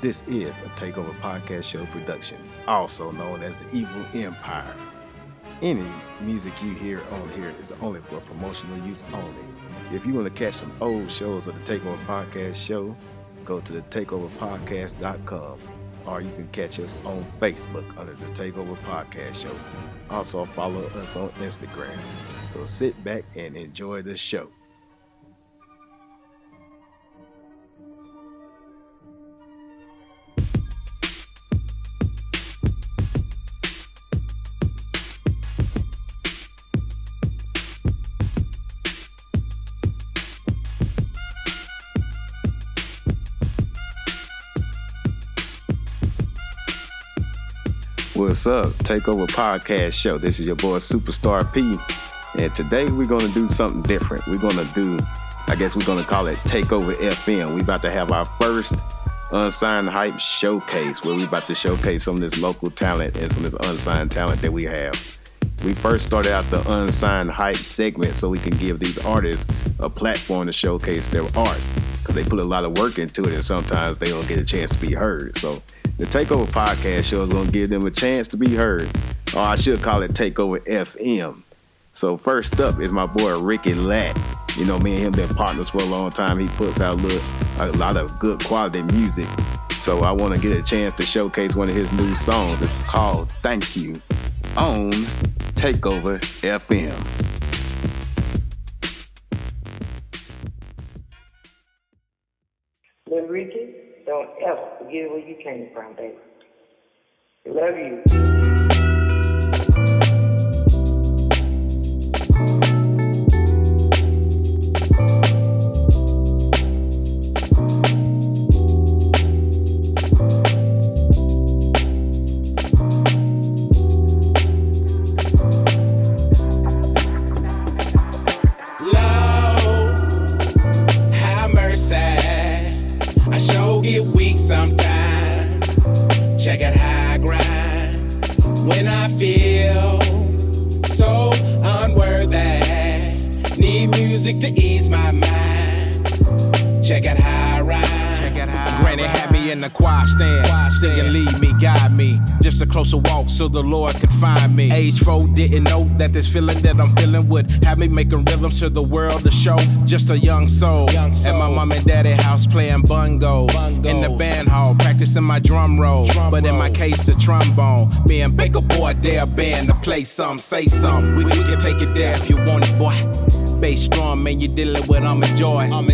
This is a Takeover Podcast Show production, also known as the Evil Empire. Any music you hear on here is only for promotional use only. If you want to catch some old shows of the Takeover Podcast Show, go to the takeoverpodcast.com or you can catch us on Facebook under the Takeover Podcast Show. Also, follow us on Instagram. So sit back and enjoy the show. What's up? Takeover Podcast Show. This is your boy Superstar P. And today we're gonna do something different. We're gonna do, I guess we're gonna call it Takeover FM. We about to have our first unsigned hype showcase where we about to showcase some of this local talent and some of this unsigned talent that we have. We first started out the unsigned hype segment so we can give these artists a platform to showcase their art because they put a lot of work into it and sometimes they don't get a chance to be heard. So the Takeover Podcast Show is going to give them a chance to be heard. Or I should call it Takeover FM. So first up is my boy Ricky Lat. You know, me and him been partners for a long time. He puts out a lot of good quality music. So I want to get a chance to showcase one of his new songs. It's called Thank You on Takeover FM. Don't ever forget where you came from, baby. Love you. Get weak sometimes. Check out how I grind when I feel so unworthy. Need music to ease my mind. Check out how I ride. Check out how Granny had me in the choir stand, singing lead me, guide me, just a closer walk so the Lord could find me. Age four didn't know that this feeling that I'm feeling would have me making rhythms to the world to show. Just a young soul, Young at my mom and daddy house playing bungos, in the band hall practicing my drum roll, Drum but in my case a trombone. Me and Baker Boy dare band to play some, say some. We, we can take it there if you want it, boy. Bass strong, man, you dealing with I'm Joyce. I'm.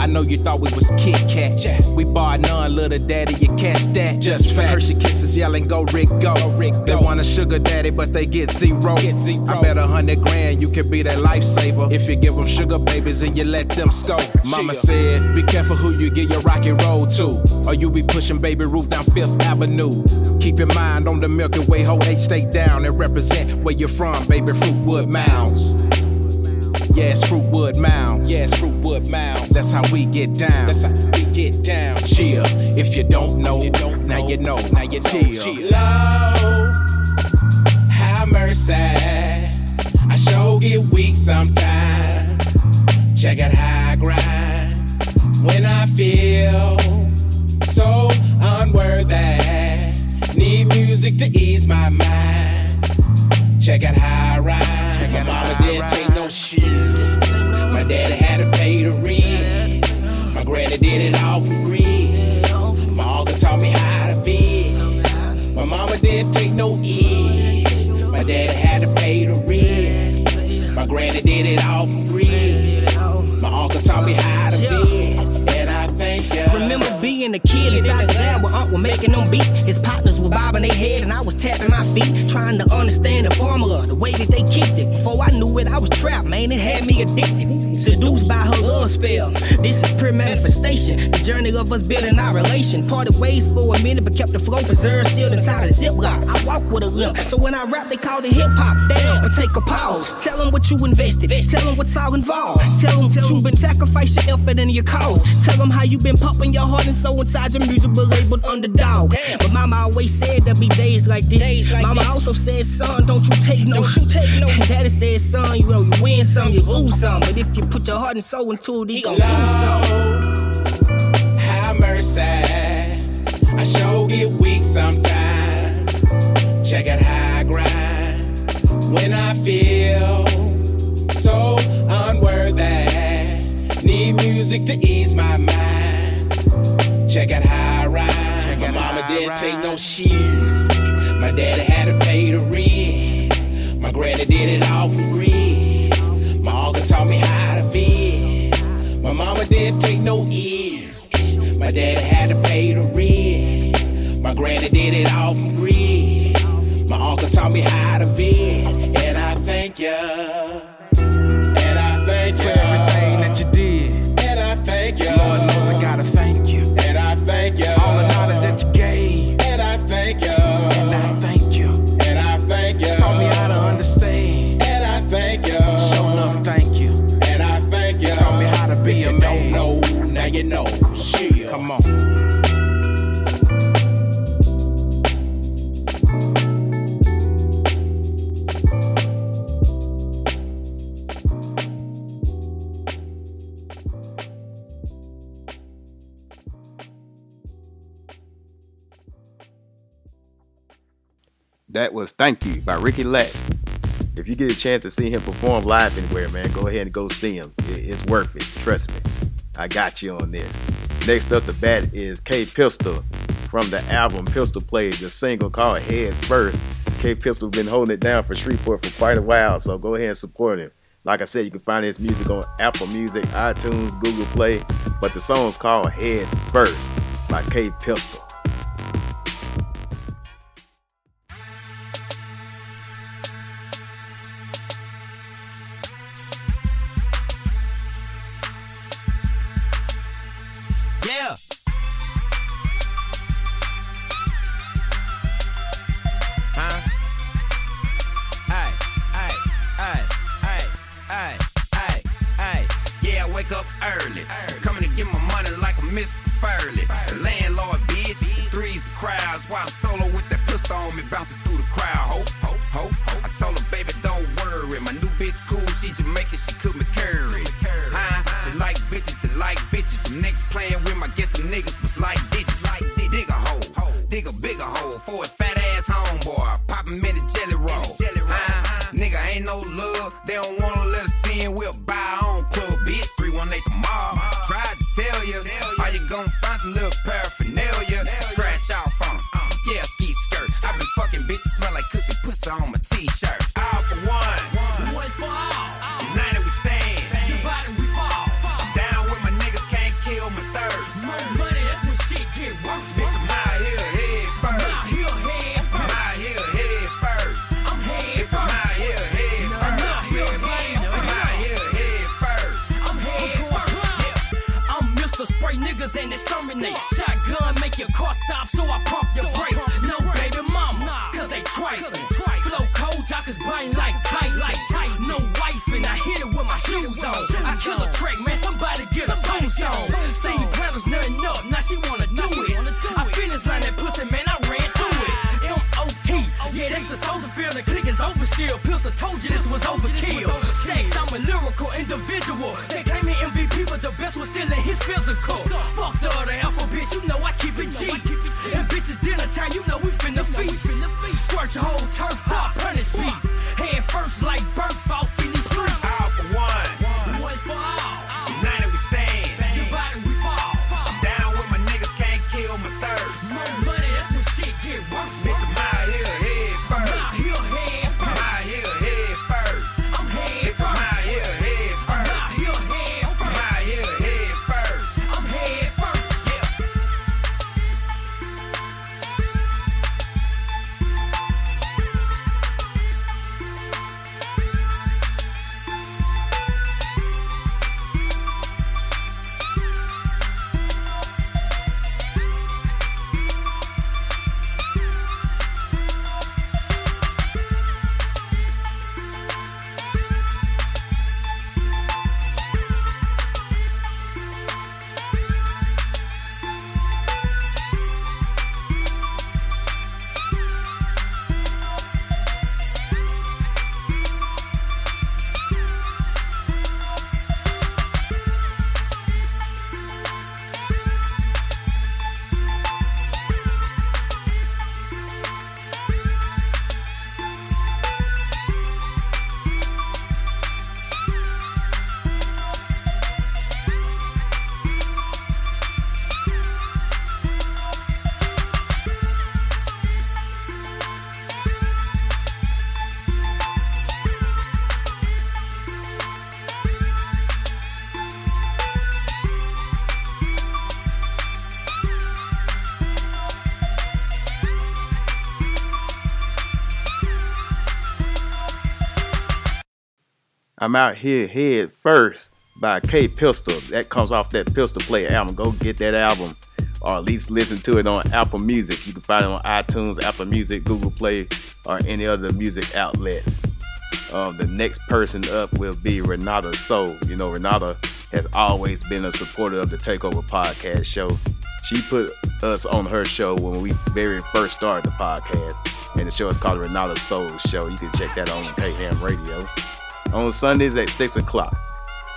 I know you thought we was Kit Kat. Yeah. We barred none, little daddy, you catch that. Just facts. Hershey kisses yelling, go Rick, go. Rick, They want a sugar daddy, but they get zero. Get zero. I bet a hundred grand, you could be their lifesaver. If you give them sugar babies and you let them scope. Mama said, be careful who you get your rock and roll to. Or you be pushing baby Ruth down Fifth Avenue. Keep in mind on the Milky Way, hold H stay down and represent where you're from, baby Fruitwood Mounds. Yes, Fruitwood Mounds. Yes, Fruitwood Mound. That's how we get down. That's how we get down. Chill. If you don't know, you don't now you know. now you. Chill. Chill. Lord, have mercy. I sure get weak sometimes. Check out I grind when I feel so unworthy. Need music to ease my mind. Check out how I ride. My mama didn't take no shit. My daddy had to pay the rent. My granny did it all for free. My uncle taught me how to fish. My mama didn't take no ease. My daddy had to pay the rent. My granny did it all for free. My uncle taught me how to fish. And I thank you. Remember being a kid inside the lab where Unc was making them beats. His partners were bobbing their head and I was tapping my feet, trying to understand the formula, the way that they kicked it. Before I knew it, I was trapped, man. It had me addicted, seduced by her love spell. This is pure manifestation, the journey of us building our relation. Parted ways for a minute, but kept the flow preserved, sealed inside a ziplock. I walk with a limp, so when I rap, they call it hip hop. Damn, but take a pause. Tell them what you invested, tell them what's all involved. Tell them what you been sacrificing effort and your cause. Tell them how you've been pumping your heart and soul inside your music, but labeled dog. Damn. But mama always said there'll be days like this. Days like mama this. also said, son, don't you take no. Don't you take no. Daddy said, son, you know you win some, you lose some. But if you put your heart and soul into it, he gon' do some. Have mercy. I sure get weak sometimes. Check out how I grind when I feel so unworthy. Need music to ease my mind. Check out how mama didn't take no shit. My daddy had to pay the rent. My granny did it all for grit. My uncle taught me how to vent. My mama didn't take no ill. My daddy had to pay the rent. My granny did it all for grit. My uncle taught me how to vent. And I thank ya. And I thank ya. For everything that you did. And I thank ya. Lord, Lord was Thank You by Ricky Lack. If you get a chance to see him perform live anywhere, man, go ahead and go see him. It's worth it. Trust me. I got you on this. Next up the bat is K Pistol from the album Pistol Play, the single called Head First. K Pistol been holding it down for Shreveport for quite a while, so go ahead and support him. Like I said, you can find his music on Apple Music, iTunes, Google Play, but the song's called Head First by K Pistol. Whole turf for apprentice beat. Head first like birth I'm out here head first by K Pistol. That comes off that Pistol Play album. Go get that album or at least listen to it on Apple Music. You can find it on iTunes, Apple Music, Google Play, or any other music outlets. Um, the next person up will be Renata Soul. You know, Renata has always been a supporter of the Takeover Podcast show. She put us on her show when we very first started the podcast, and the show is called Renata Soul Show. You can check that on KM Radio on Sundays at 6 o'clock.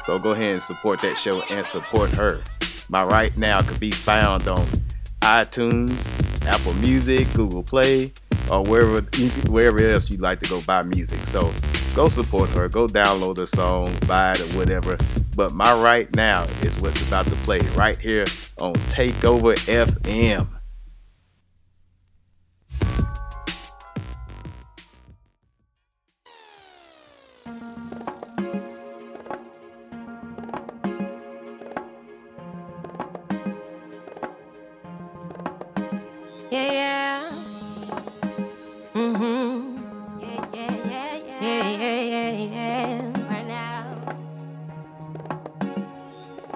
So go ahead and support that show and support her. My Right Now could be found on iTunes, Apple Music, Google Play, or wherever wherever else you'd like to go buy music. So go support her, go download the song, buy it or whatever. But My Right Now is what's about to play right here on Takeover FM.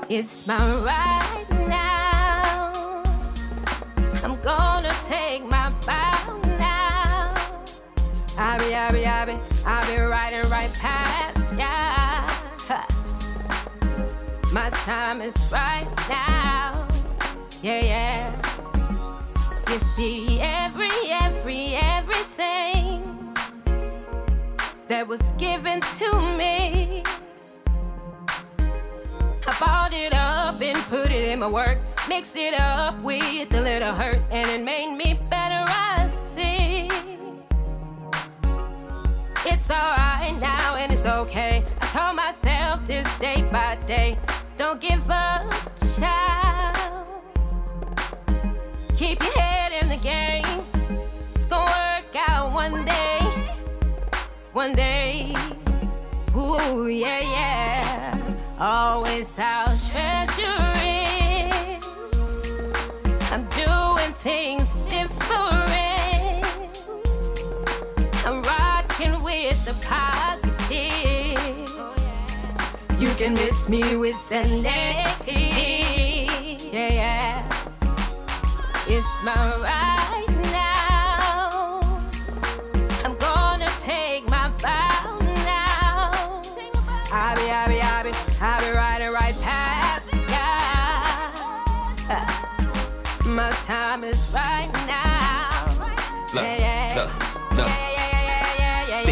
It's my right now. I'm gonna take my bow now. I be, I be, I be, I be riding right past ya. My time is right now. Yeah, yeah. You see, every, every, everything that was given to me. Bought it up and put it in my work. Mixed it up with a little hurt, and it made me better. I see. It's alright now, and it's okay. I told myself this day by day. Don't give up, child. Keep your head in the game. It's gonna work out one day. One day. Ooh, yeah, yeah. Always our treasury. I'm doing things different. I'm rocking with the positive. You can miss me with the negative. Yeah, yeah. It's my right My time is right now. Look, yeah, yeah. look, look.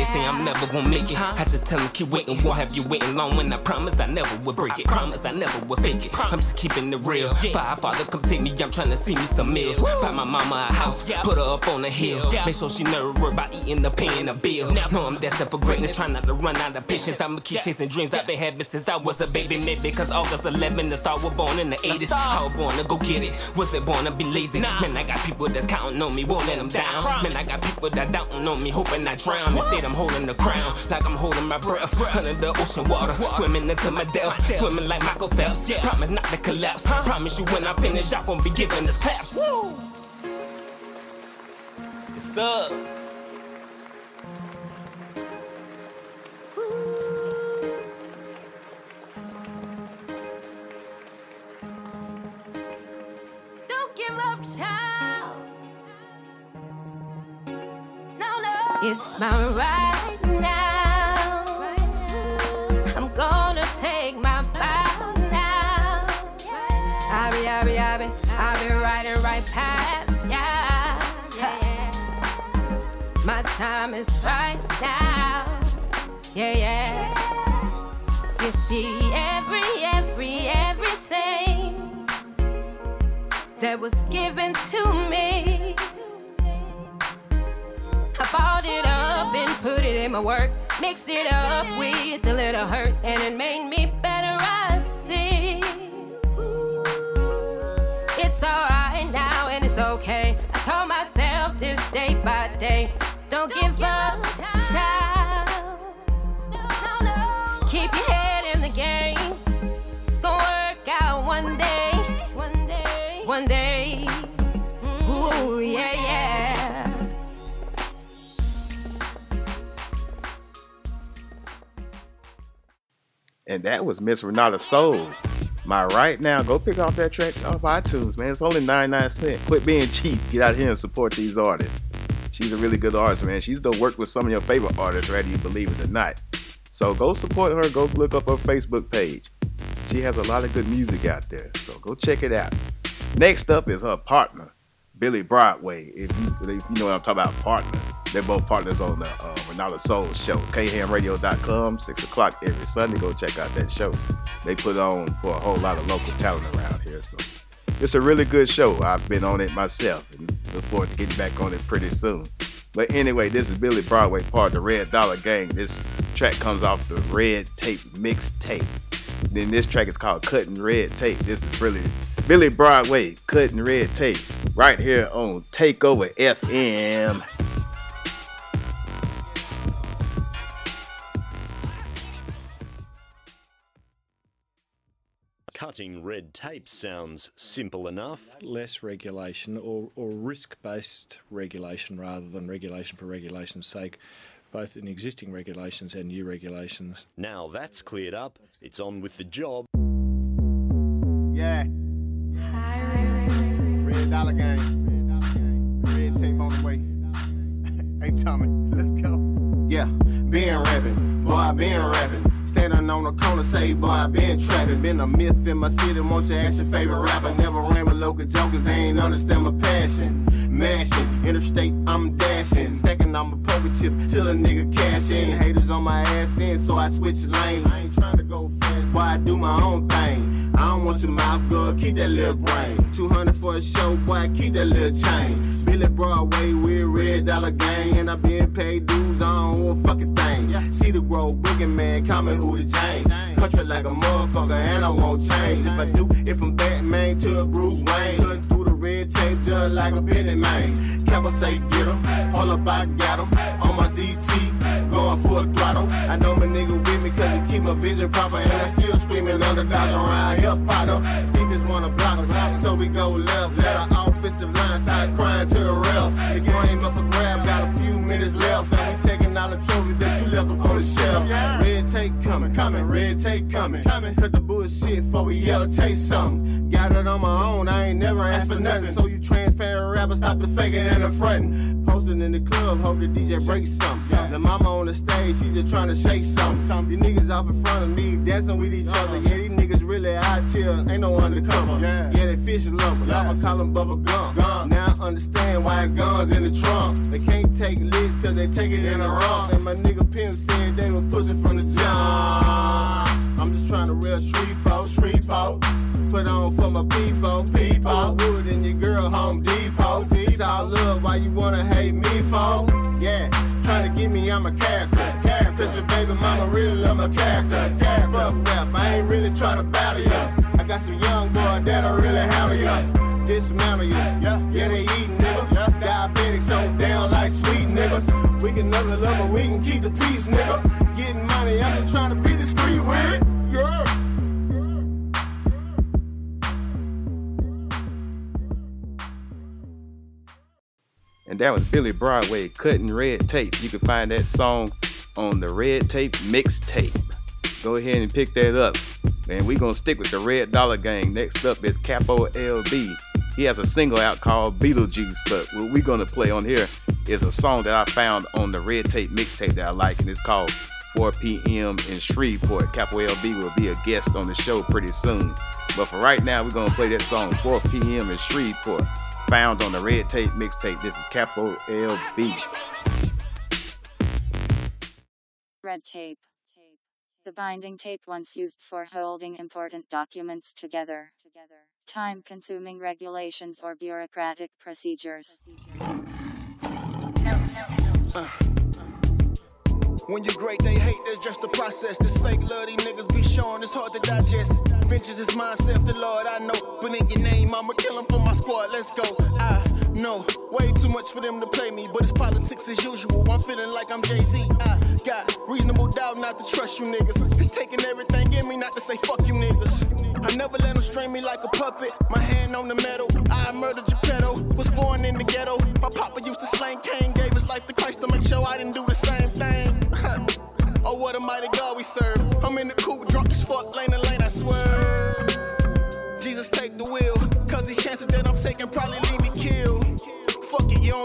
Yeah, yeah, They say I'm never gonna make it. I just tell them keep waiting. Won't have you waiting long when I promise I never would break it. Promise I never would fake it. I'm just keeping it real. Five father come take me. I'm trying to see me some meals. Buy my mama a house. Put her up on the hill. Make sure she never worry about eating or paying a bill. No, I'm destined for greatness. Trying not to run out of patience. I'ma keep chasing dreams I've been having since I was a baby. Maybe cause August 11, the star was born in the 80s. I was born to go get it. Wasn't born to be lazy. Man, I got people that's counting on me. Won't let them down. Man, I got people that doubting on me. Hoping I drown. Instead, I'm holding the crown. Like I'm holding my breath. Under the ocean water. Swimming into my death. Swimming like Michael Phelps. Promise not to collapse. Promise you when I finish, y'all gon' be giving this claps. Woo! It's up. Don't give up, child. It's my right now. I'm gonna take my bow now. I be, I be, I be, I be riding right past ya. My time is right now. Yeah, yeah. You see, every, every, everything that was given to me. My work. Mixed it up with a little hurt, and it made me better. I see. It's alright now, and it's okay. I told myself this day by day. Don't, give up, child. Keep your head And that was Miss Renata Soul. My right now, go pick off that track off iTunes, man. It's only 99 cents. Quit being cheap. Get out here and support these artists. She's a really good artist, man. She's done worked with some of your favorite artists, whether you believe it or not. So go support her. Go look up her Facebook page. She has a lot of good music out there. So go check it out. Next up is her partner, Billy Broadway. If you, if you know what I'm talking about, partner. They're both partners on the uh, Renata Soul show. KHAMRadio.com, 6 o'clock every Sunday. Go check out that show. They put on for a whole lot of local talent around here. So it's a really good show. I've been on it myself and look forward to getting back on it pretty soon. But anyway, this is Billy Broadway, part of the Red Dollar Gang. This track comes off the Red Tape mixtape. Then this track is called Cutting Red Tape. This is really Billy Broadway, Cutting Red Tape, right here on Takeover FM. Cutting red tape sounds simple enough. Less regulation or, or risk based regulation rather than regulation for regulation's sake, both in existing regulations and new regulations. Now that's cleared up, it's on with the job. Yeah. Red dollar gang. Red tape on the way. hey Tommy, let's go. Yeah, been rapping, boy, I been rapping. Standing on the corner, say, boy, I been trapping. Been a myth in my city, won't you ask your favorite rapper? Never ran with local jokers, they ain't understand my passion. Mashing, interstate, I'm dashing. Stacking on my poker chip till a nigga cash in. Haters on my ass in, so I switch lanes. I ain't trying to go fast, boy, I do my own thing. I don't want your mouth good, keep that little brain. 200 for a show, boy, keep that little chain. Billy Broadway, we're red dollar gang. And I been paid dues, I don't owe a fucking thing. See the grove, wicked man, call me who the Jane. Country like a motherfucker, and I won't change. If I do, if I'm Batman to a Bruce Wayne. Cutting through the red tape just like a Benny man. Capo say get him, hold up, I got him. On my DT, going full throttle. I know my nigga with me, cause he keep my vision proper. And I still screaming underdogs around here, potter. Defense wanna block us, so we go left. Let our offensive line start crying to the ref. The game up for grab, got a few minutes left. And we taking all me that you left up on the shelf. Red tape coming, coming, red tape coming. coming. Cut the bullshit before we yell, taste something. Got it on my own, I ain't never asked for nothing. So you transparent rappers, stop the faking and the frontin'. Posting in the club, hope the DJ breaks something. The mama on the stage, she just trying to shake something. You niggas off in front of me, dancing with each uh-huh. other. Yeah, niggas really out here, ain't no undercover. Yeah, they fish lovers, I'ma call them bubble gum. Now I understand why it's guns in the trunk. They can't take licks cause they take it in the wrong. And my nigga Pimp said they was pushing from the jump. I'm just trying to real street po, street po. Put on for my people, people. Wood and your girl Home Depot. It's all love, why you wanna hate me for? Yeah, trying to get me, I'm a character. Baby mama really love my character. Fuck rap, I ain't really battle. I got some young boy that'll really handle ya. Dismantle yeah, they. Diabetic so down like sweet niggas. We can never love but we can keep the peace, nigga. Getting money, I'm just be discreet with it. Yeah. And that was Billy Broadway cutting red tape. You can find that song on the Red Tape mixtape. Go ahead and pick that up. And we're gonna stick with the Red Dollar Gang. Next up is Capo LB. He has a single out called Beetlejuice, but what we're gonna play on here is a song that I found on the Red Tape mixtape that I like, and it's called 4 p.m. in Shreveport. Capo LB will be a guest on the show pretty soon. But for right now, we're gonna play that song 4 p.m. in Shreveport, found on the Red Tape mixtape. This is Capo LB. Red tape. The binding tape once used for holding important documents together. Time consuming regulations or bureaucratic procedures. When you great, they hate, that's just the process. This fake love, these niggas be showing, it's hard to digest. Vengeance is myself, the Lord I know. But in your name, I'ma kill him for my squad, let's go. I know, way too much for them to play me, but it's politics as usual. I'm feeling like I'm Jay Z. I got reasonable doubt not to trust you niggas. It's taking everything in me not to say fuck you niggas. I never let them strain me like a puppet. My hand on the metal. I murdered Geppetto. Was born in the ghetto. My papa used to slang cane, gave his life to Christ to make sure I didn't do the same thing. oh, what a mighty God we serve. I'm in the coupe, drunk as fuck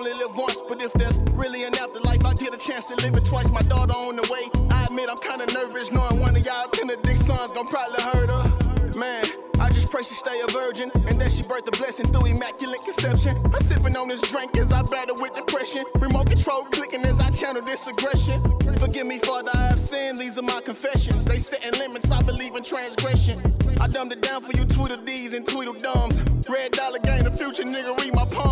only live once, but if there's really an afterlife, I get a chance to live it twice. My daughter on the way. I admit I'm kinda nervous, knowing one of y'all tender dick sons gon' probably hurt her. Man. I just pray she stay a virgin and that she birth a blessing through immaculate conception. I'm sipping on this drink as I battle with depression. Remote control clicking as I channel this aggression. Forgive me, Father, I have sinned. These are my confessions. They setting limits. I believe in transgression. I dumbed it down for you Tweedledees and Tweedledums. Red dollar future, nigga. Read my palm.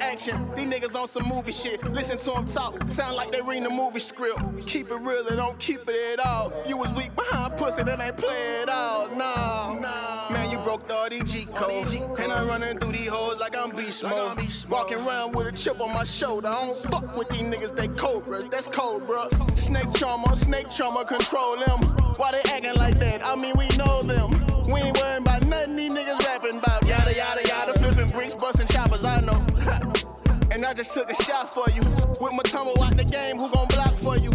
Action. These niggas on some movie shit. Listen to them talk. Sound like they reading the movie script. Keep it real and don't keep it at all. You was weak behind pussy that ain't play it all. Nah, nah. Man, you broke the RDG code. And I'm running through these hoes like I'm beast mode. Walking around with a chip on my shoulder. I don't fuck with these niggas, they cobras. That's cobra. Snake trauma, snake trauma, control them. Why they acting like that? I mean, we know them. We ain't worrying about nothing these niggas rapping about. Yada, yada, yada. Bricks, busting choppers, I know. and I just took a shot for you. With my tumble out the game, who gon' block for you?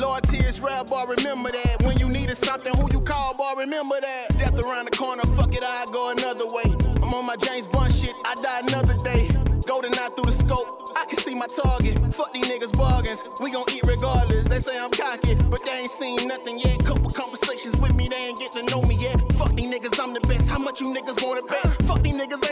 Lord tears, rare, bar, remember that. When you needed something, who you call, boy, remember that. Death around the corner, fuck it, I go another way. I'm on my James Bond shit, I die another day. Golden eye through the scope, I can see my target. Fuck these niggas bargains, we gon' eat regardless. They say I'm cocky, but they ain't seen nothing yet. Couple conversations with me, they ain't get to know me yet. Fuck these niggas, I'm the best. How much you niggas wanna bet? Fuck these niggas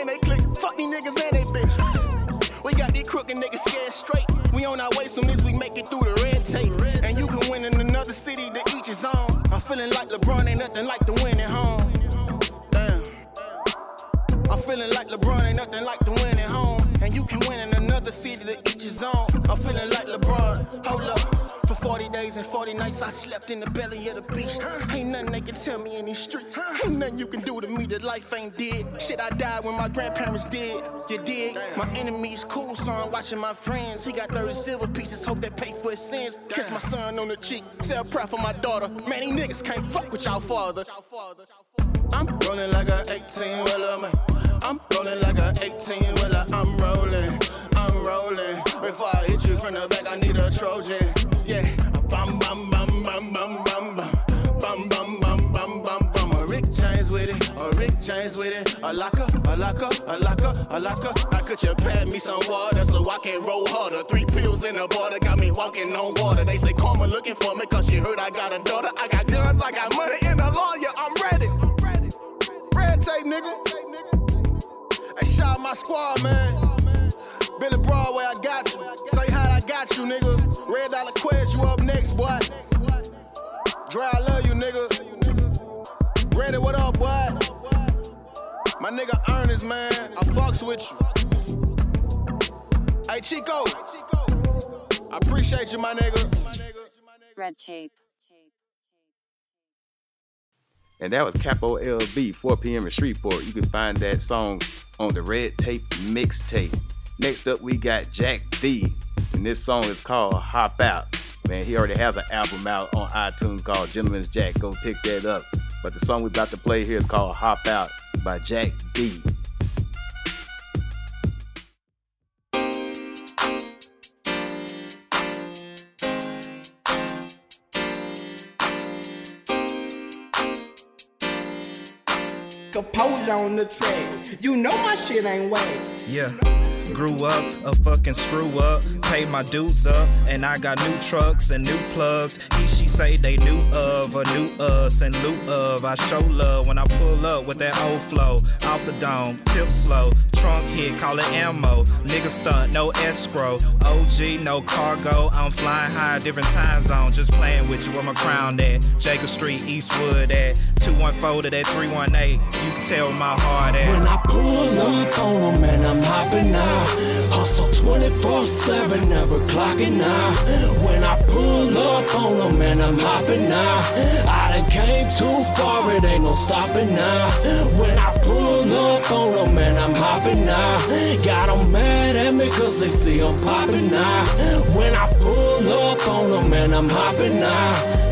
We got these crooked niggas scared straight. We on our way soon as we make it through the red tape. And you can win in another city to each his own. I'm feeling like LeBron ain't nothing like the win at home. Damn. I'm feeling like LeBron ain't nothing like the win at home. And you can win in another city to each his own. I'm feeling like LeBron. Hold up. For 40 days and 40 nights, I slept in the belly of the beast. Ain't nothing they can tell me in these streets. Ain't nothing you can do to me that life ain't dead. Shit, I died when my grandparents did. You dig? My enemies cool, so I'm watching my friends. He got 30 silver pieces, hope they pay for his sins. Kiss my son on the cheek, sell proud for my daughter. Man, these niggas can't fuck with y'all father. I'm rolling like a 18 wheeler, man. I'm rolling like a 18 wheeler. I'm rolling, I'm rolling. Before I hit you from the back, I need a Trojan yeah. Bam bam bam bam bam bam bam. Bam bam bam bam bam bam. A Rick James with it, a Rick James with it. A locker, a locker, a locker, a locker. I could you pad me some water so I can roll harder. Three pills in a bottle got me walking on water. They say karma looking for me cause she heard I got a daughter. I got guns, I got money and a lawyer. I'm ready. Red tape, nigga. Hey, shout my squad, man. Billy Broadway, I got you. Say how I got you, nigga. Red Dollar Quest, you up next, boy. Dre, I love you, nigga. Randy, what up, boy? My nigga Ernest, man. I fucks with you. Hey, Chico. I appreciate you, my nigga. Red tape. And that was Capo LB, 4 p.m. in Shreveport. You can find that song on the Red Tape mixtape. Next up, we got Jack D, and this song is called Hop Out. Man, he already has an album out on iTunes called Gentleman's Jack. Go pick that up. But the song we're about to play here is called Hop Out by Jack D. Capone on the track. You know my shit ain't whack. Yeah. Grew up, a fucking screw up. Paid my dues up, and I got new trucks and new plugs. He, she say they knew of, or knew us, and lieu of. I show love when I pull up with that old flow. Off the dome, tip slow. Trunk hit, call it ammo. Nigga stunt, no escrow. OG, no cargo. I'm flying high, different time zone. Just playing with you where my crown at. Jacob Street, Eastwood at 214 to that 318. You can tell my heart at. When I pull up on them and I'm hopping out. Hustle 24 7, never clocking out. When I pull up on them and I'm hopping out. I done came too far, it ain't no stopping now. When I pull up on them and I'm hopping out. Got them mad at me cause they see I'm popping out. When I pull up on them and I'm hopping out.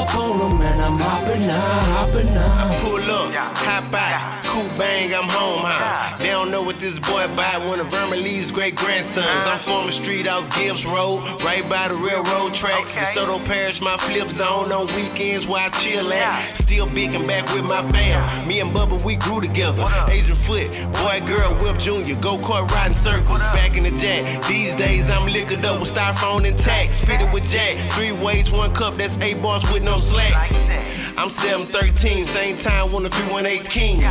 Pull pull up on them and I'm hopping out, hopping out. I pull up, hop out, cool bang, I'm home, huh? They don't know what this boy by one of Vermin Lee's great grandsons. I'm from a street off Gibbs Road, right by the railroad tracks. DeSoto Parish, my flip zone on weekends where I chill at. Still big and back with my fam. Me and Bubba, we grew together. Adrian Foot, boy, girl, Whip Jr., go kart riding circles. Back in the jack. These days I'm liquored up with styrofoam intact. Spit it with Jack. Three ways, one cup, that's eight bars with no slack. I'm 713, same time when the 318 Kings.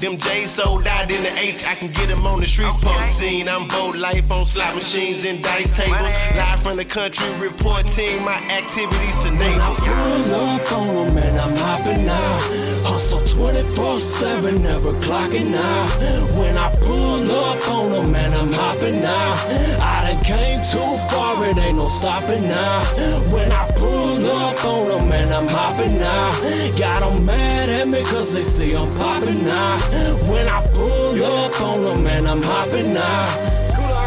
Them J's sold out in the H, I can get them on the street post scene. I'm bold life on slot machines and dice tables. Live from the country, reporting my activities to neighbors. Pull up on them and I'm hopping out. Hustle 24 7, never clocking out. When I pull up on them and I'm hopping out. I done came too far, it ain't no stopping now. When I pull up on them and I'm hopping out. Got them mad at me cause they see I'm popping out. When I pull up on them and I'm hopping out.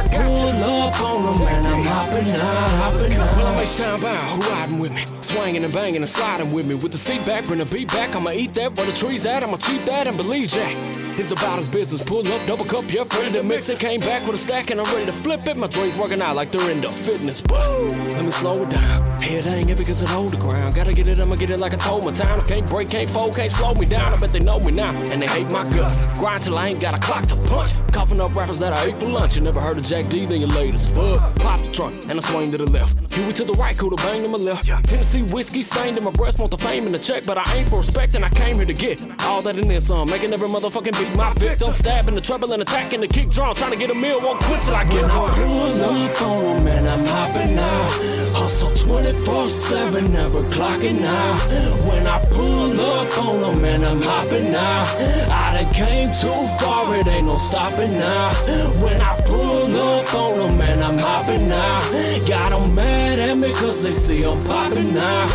Pull up on them and I'm hopping out, hopping out. Well, I'm H-Town who riding with me? Swinging and banging and sliding with me. With the seat back, bring the beat back. I'ma eat that where the tree's at. I'ma cheat that and believe Jack. It's about his business. Pull up, double cup, yep, ready to mix it. Came back with a stack and I'm ready to flip it. My dreams working out like they're into fitness, but let me slow it down. Head ain't heavy cause it hold the ground. Gotta get it, I'ma get it like I told my time. I can't break, can't fold, can't slow me down. I bet they know me now and they hate my guts. Grind till I ain't got a clock to punch. Coughing up rappers that I ate for lunch. You never heard of Jack D, then you late as fuck. Pop the trunk and I swing to the left. Huey to the right, cool to bang to my left. Tennessee whiskey stained in my breath, want the fame and the check, but I ain't for respect and I came here to get all that in this song. Making every motherfucking beat my victim. Stabbing the trouble and attacking the kick drum. Trying to get a meal, won't quit till I get When I pull up on them and I'm hopping out. Hustle 24 7, never clocking out. When I pull up on them and I'm hopping out. I done came too far, it ain't no stopping now. When I pull up on them and I'm hopping out. Got them mad at me cause they see I'm popping out.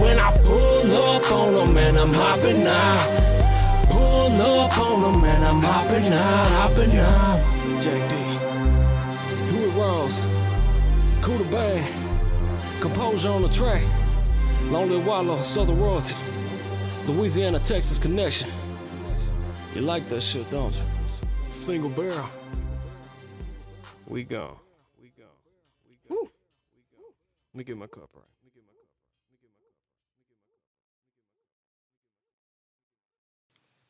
When I pull up on them and I'm hopping out. Pull up on them and I'm hopping out, hopping out. Jack D. Huey Rose. Cool to bang. Composure on the track. Lonely Wallow, Southern Royalty. Louisiana, Texas connection. You like that shit, don't you? Single barrel. We go. Woo. We go. Let me get my cup right.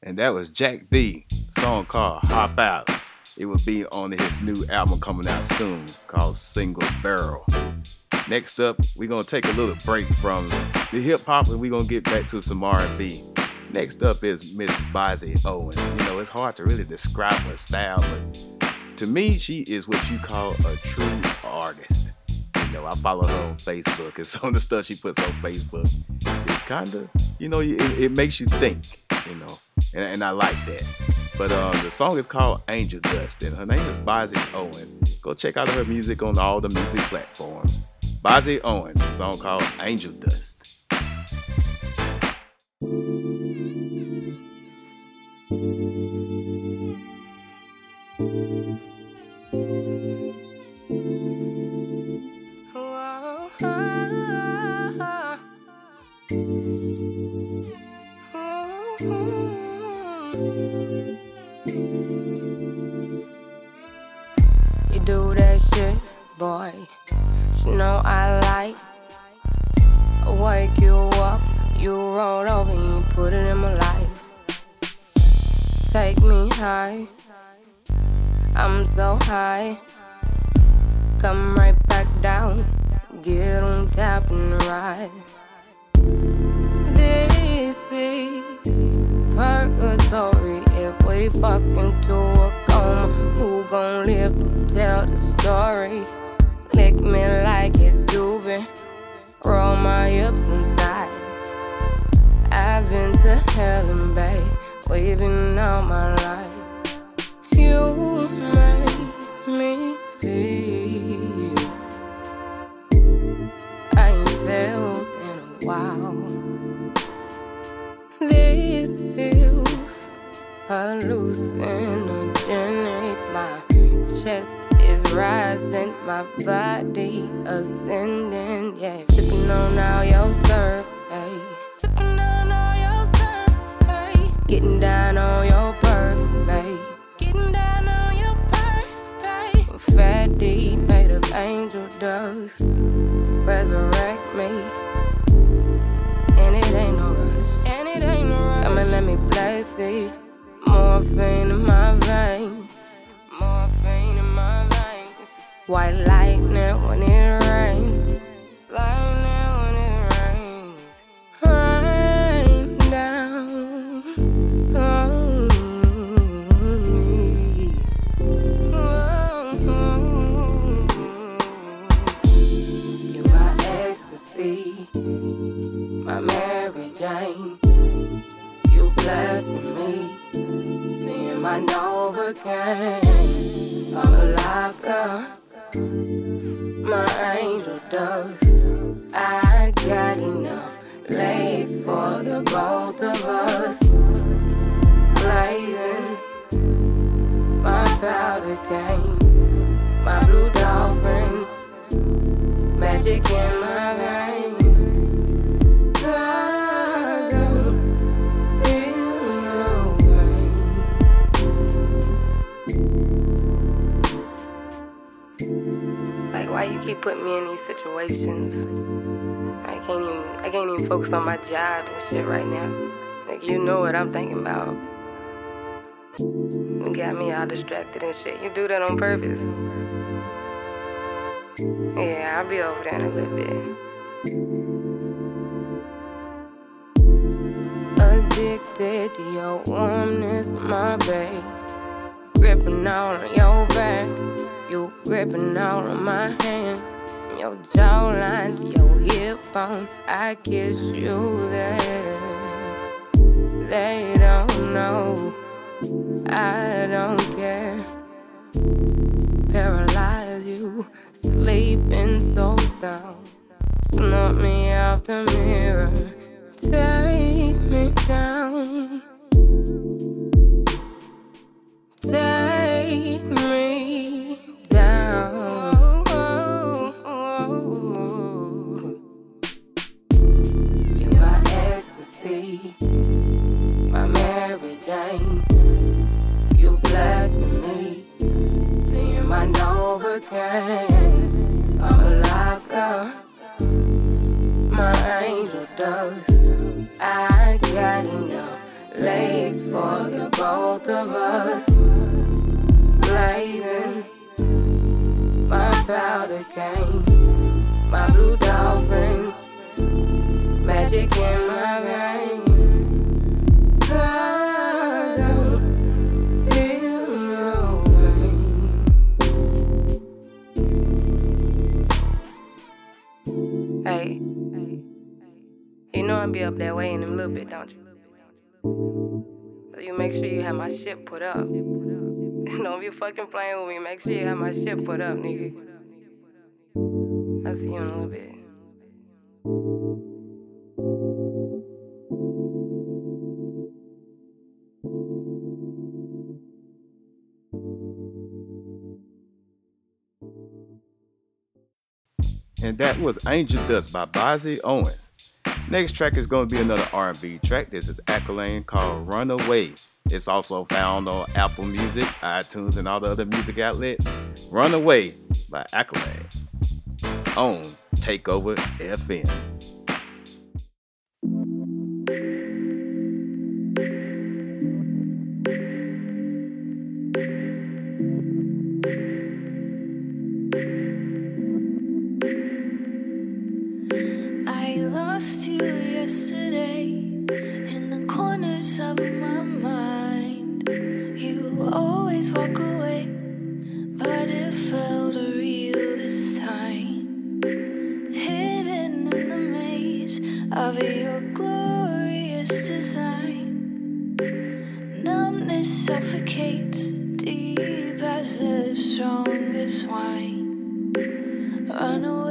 And that was Jack D, song called Hop Out. It will be on his new album coming out soon called Single Barrel. Next up, we're gonna take a little break from the hip hop and we're gonna get back to some R&B. Next up is Miss Bozzy Owens. You know, it's hard to really describe her style, but to me, she is what you call a true artist. You know, I follow her on Facebook, and some of the stuff she puts on Facebook is kind of, you know, it, it makes you think, you know, and, and I like that. But um, the song is called Angel Dust, and her name is Bozzy Owens. Go check out her music on all the music platforms. Bozzy Owens, a song called Angel Dust. Getting down on your perk, babe. Getting down on your perk, babe. Fat D made of angel dust. Resurrect me. And it ain't no rush. And it ain't no rush. Come and let me bless it. Morphine in my veins. Morphine in my veins. White lightning when it rains. Novocaine. I'm a locker, my angel dust. I got enough legs for the both of us. Blazing my powder cane, my blue dolphins, magic in my veins. Keep putting me in these situations? I can't even I can't even focus on my job and shit right now. Like you know what I'm thinking about. You got me all distracted and shit. You do that on purpose. Yeah, I'll be over there in a little bit. Addicted to your warmness, my babe. Gripping on your back. You gripping all of my hands. Your jawline your hip bone. I kiss you there. They don't know. I don't care. Paralyze you, sleeping so sound. Snort me out the mirror, take me down. Take Novocaine. I'm a locker, my angel dust. I got enough legs for the both of us. Blazing my powder cane, my blue dolphins, magic in my veins. Up that way in a little bit, don't you? So you make sure you have my shit put up. Don't be fucking playing with me. Make sure you have my shit put up, nigga. I'll see you in a little bit. And that was Angel Dust by Bozzy Owens. Next track is going to be another R&B track. This is Accolade called Runaway. It's also found on Apple Music, iTunes, and all the other music outlets. Runaway by Accolade on Takeover FM. Wine. Run away,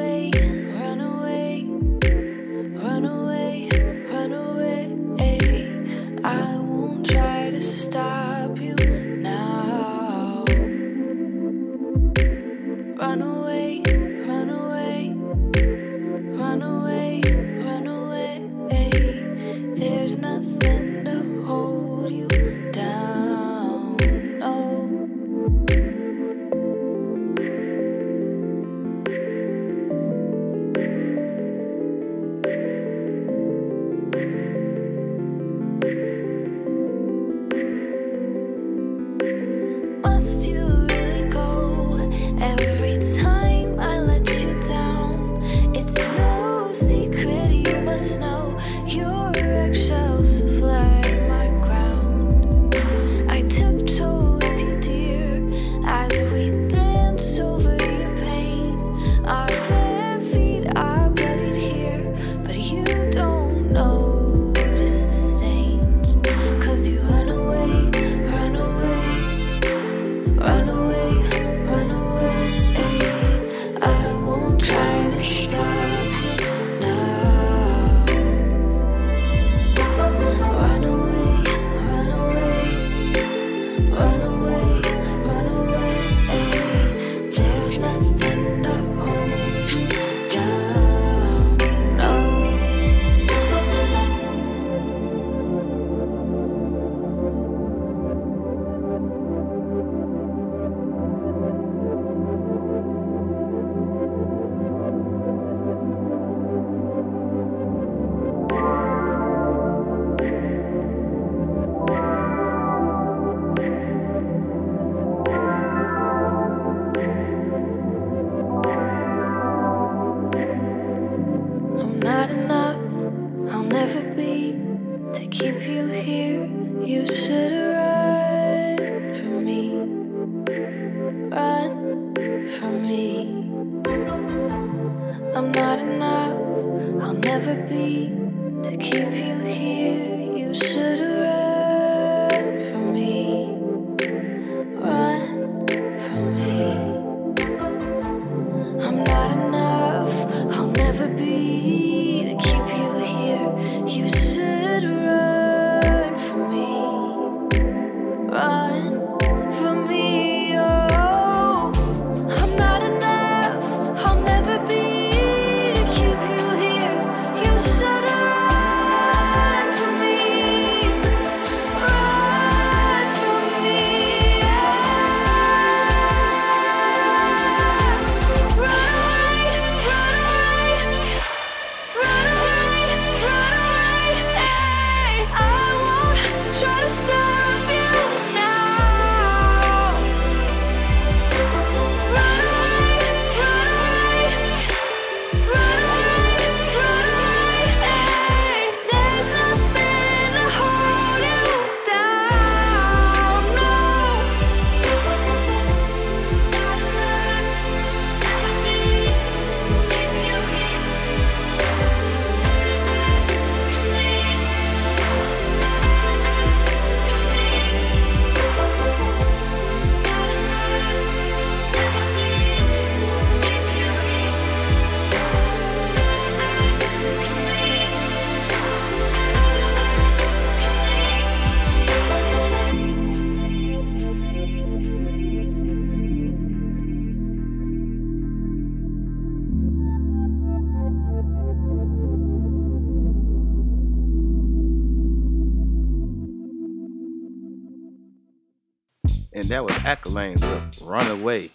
Run Away.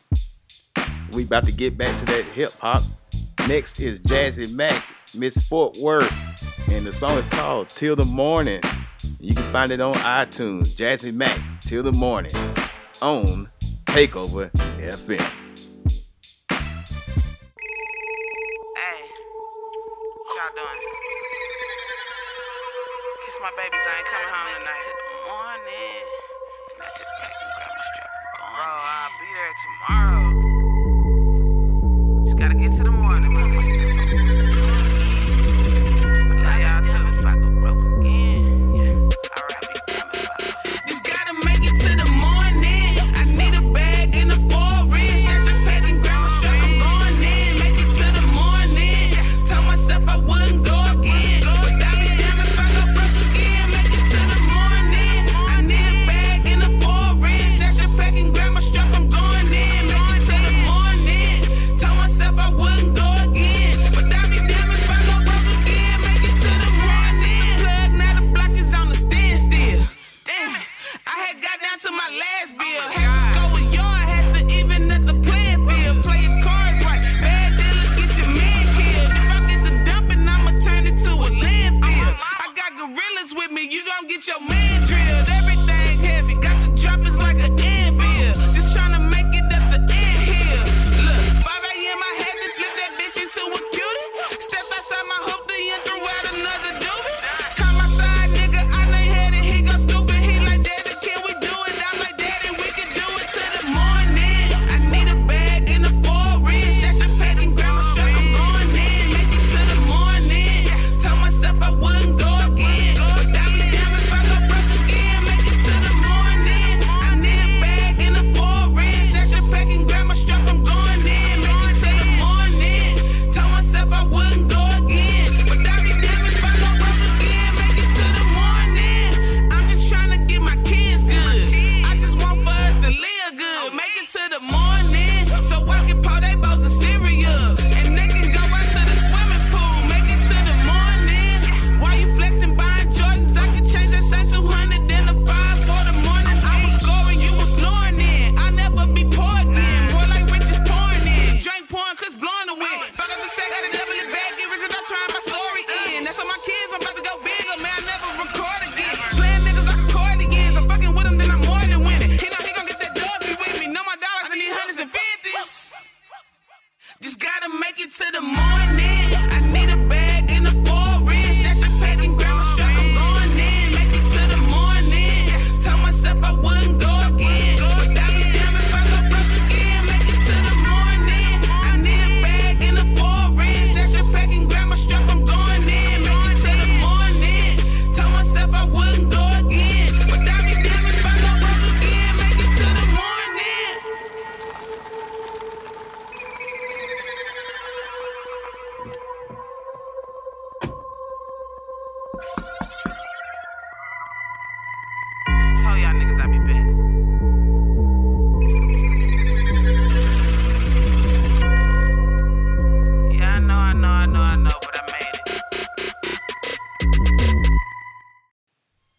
We about to get back to that hip hop. Next is Jazzy Mac, Miss Fort Worth, and the song is called Till the Morning. You can find it on iTunes, Jazzy Mac, Till the Morning, on Takeover FM. World.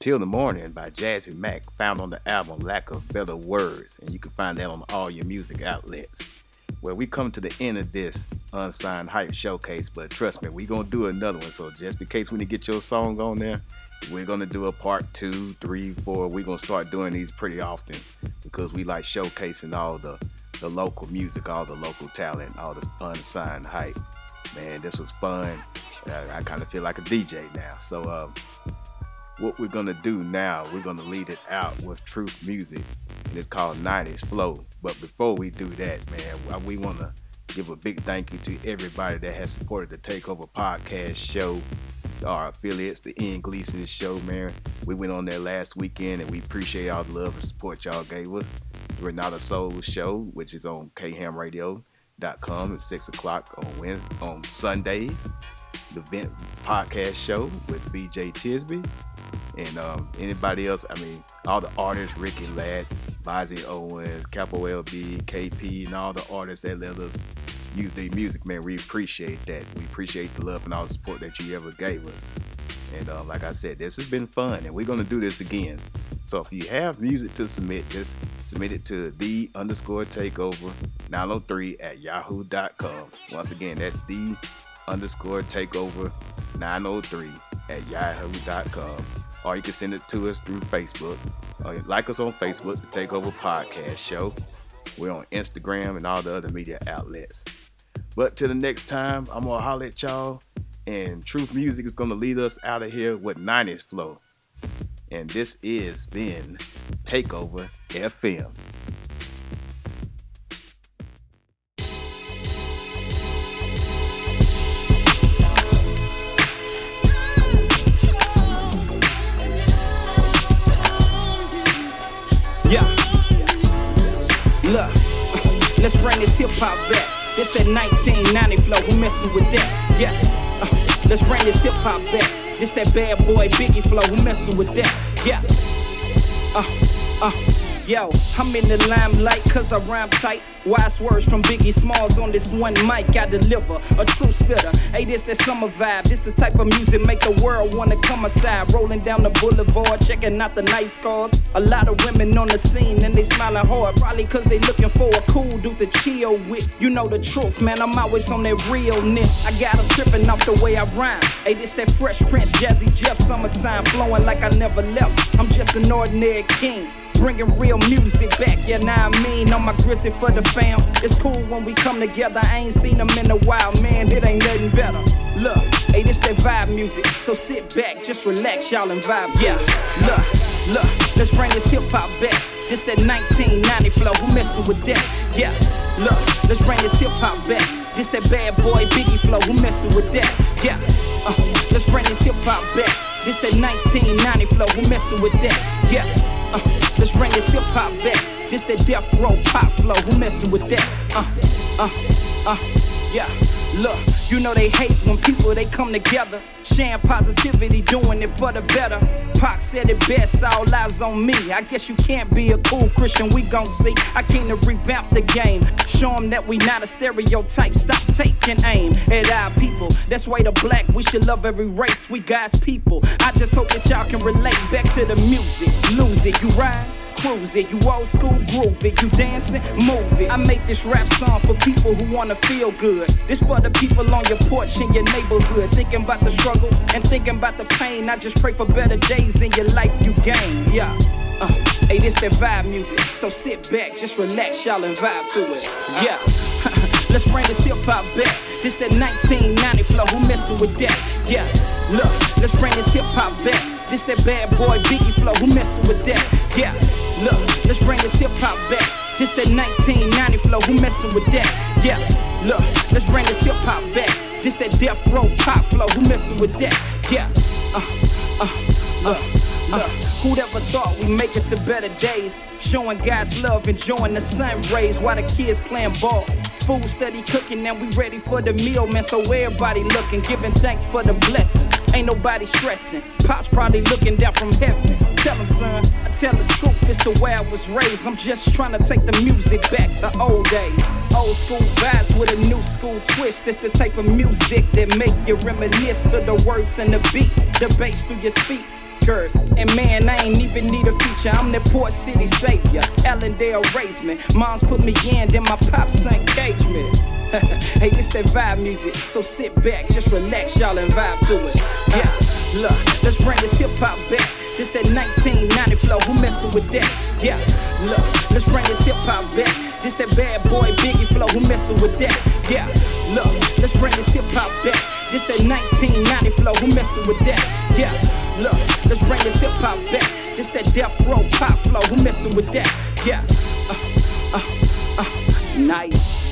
Till the Morning by Jazzy Mack, found on the album Lack of Better Words, and you can find that on all your music outlets. Well, we come to the end of this unsigned hype showcase, but trust me, we're gonna do another one. So just in case when you get your song on there, we're gonna do a part two, three, four. We're gonna start doing these pretty often because we like showcasing all the the local music, all the local talent, all the unsigned hype. Man, this was fun. I, I kind of feel like a DJ now. So um, what we're gonna do now, we're gonna lead it out with Truth Music, and it's called 90s Flow. But before we do that, man, we wanna give a big thank you to everybody that has supported the Takeover Podcast show, our affiliates, the Ian Gleason Show, man. We went on there last weekend, and we appreciate all the love and support y'all gave us. Renata Soul Show, which is on khamradio.com at six o'clock on Wednesday, on Sundays. The Vent Podcast Show with BJ Tisby and um, anybody else. I mean, all the artists, Ricky Ladd, Bozzy Owens, Capo LB, KP, and all the artists that let us use their music, man. We appreciate that. We appreciate the love and all the support that you ever gave us. And uh, like I said, this has been fun, and we're gonna do this again. So if you have music to submit, just submit it to the underscore takeover 903 at yahoo.com. Once again, that's the underscore takeover 903 at yahoo.com or you can send it to us through Facebook. Like us on Facebook, the Takeover Podcast Show. We're on Instagram and all the other media outlets. But till the next time, I'm gonna holler at y'all. And Truth Music is gonna lead us out of here with 90s flow. And this is been Takeover FM. This hip hop back. This that 1990 flow, who messing with that? Yeah. Uh, let's bring this hip hop back. This that bad boy Biggie flow, who messing with that? Yeah. Uh, uh. Yo, I'm in the limelight cause I rhyme tight. Wise words from Biggie Smalls on this one mic. I deliver a true spitter. Hey, this that summer vibe. This the type of music make the world wanna come aside. Rolling down the boulevard, checking out the nice cars. A lot of women on the scene and they smiling hard. Probably cause they looking for a cool dude to chill with. You know the truth, man. I'm always on that realness. I got got 'em tripping off the way I rhyme. Hey, this that Fresh Prince, Jazzy Jeff, summertime flowing like I never left. I'm just an ordinary king. Bringing real music back, yeah, now I mean, on my grizzly for the fam. It's cool when we come together. I ain't seen them in a while, man. It ain't nothing better. Look, hey, this that vibe music. So sit back, just relax, y'all, and vibe. Yeah, look, look, let's bring this hip hop back. This that 1990 flow, who messing with that? Yeah, look, let's bring this hip hop back. This that bad boy Biggie flow, who messing with that? Yeah, uh, let's bring this hip hop back. This that 1990 flow, who messing with that? Yeah. Uh, let's bring this hip hop back. This that death row pop flow. Who messing with that? Uh, uh, uh, yeah. Look, you know they hate when people they come together, sharing positivity, doing it for the better. Pac said it best, all eyes on me. I guess you can't be a cool Christian, we gon' see. I came to revamp the game, show them that we not a stereotype. Stop taking aim at our people. That's why the black, we should love every race. We God's people. I just hope that y'all can relate back to the music. Lose it, you ride cruise it. You old school groove it. You dancing, move it. I make this rap song for people who wanna feel good. This for the people on your porch in your neighborhood. Thinking about the struggle and thinking about the pain. I just pray for better days in your life you gain. Yeah. Uh, hey, this that vibe music. So sit back, just relax, y'all, and vibe to it. Yeah. Let's bring this hip hop back. This that 1990 flow. Who messing with that? Yeah. Look, let's bring this hip hop back. This that bad boy Biggie flow. Who messing with that? Yeah. Look, let's bring this hip hop back. This that 1990 flow. Who messing with that? Yeah. Look, let's bring this hip hop back. This that death row pop flow. Who messing with that? Yeah. Uh, uh, look. Uh, who'd ever thought we'd make it to better days? Showing God's love, enjoying the sun rays while the kids playing ball. Food steady cooking, and we ready for the meal, man. So everybody looking, giving thanks for the blessings. Ain't nobody stressing. Pops probably looking down from heaven. Tell him, son, I tell the truth, it's the way I was raised. I'm just trying to take the music back to old days. Old school vibes with a new school twist. It's the type of music that make you reminisce to the words and the beat, the bass through your speak. And man, I ain't even need a feature. I'm the Port City savior. Allendale raised me. Moms put me in, then my pops engaged me. hey, it's that vibe music. So sit back, just relax, y'all, and vibe to it. Yeah, look, let's bring this hip hop back. This that 1990 flow, who messin' with that? Yeah, look, let's bring this hip hop back. This that bad boy Biggie flow, who messin' with that? Yeah, look, let's bring this hip hop back. This that 1990 flow, who messin' with that? Yeah, look, let's bring this hip hop back. This that death row pop flow, who messing with that? Yeah, uh, uh, uh, nice.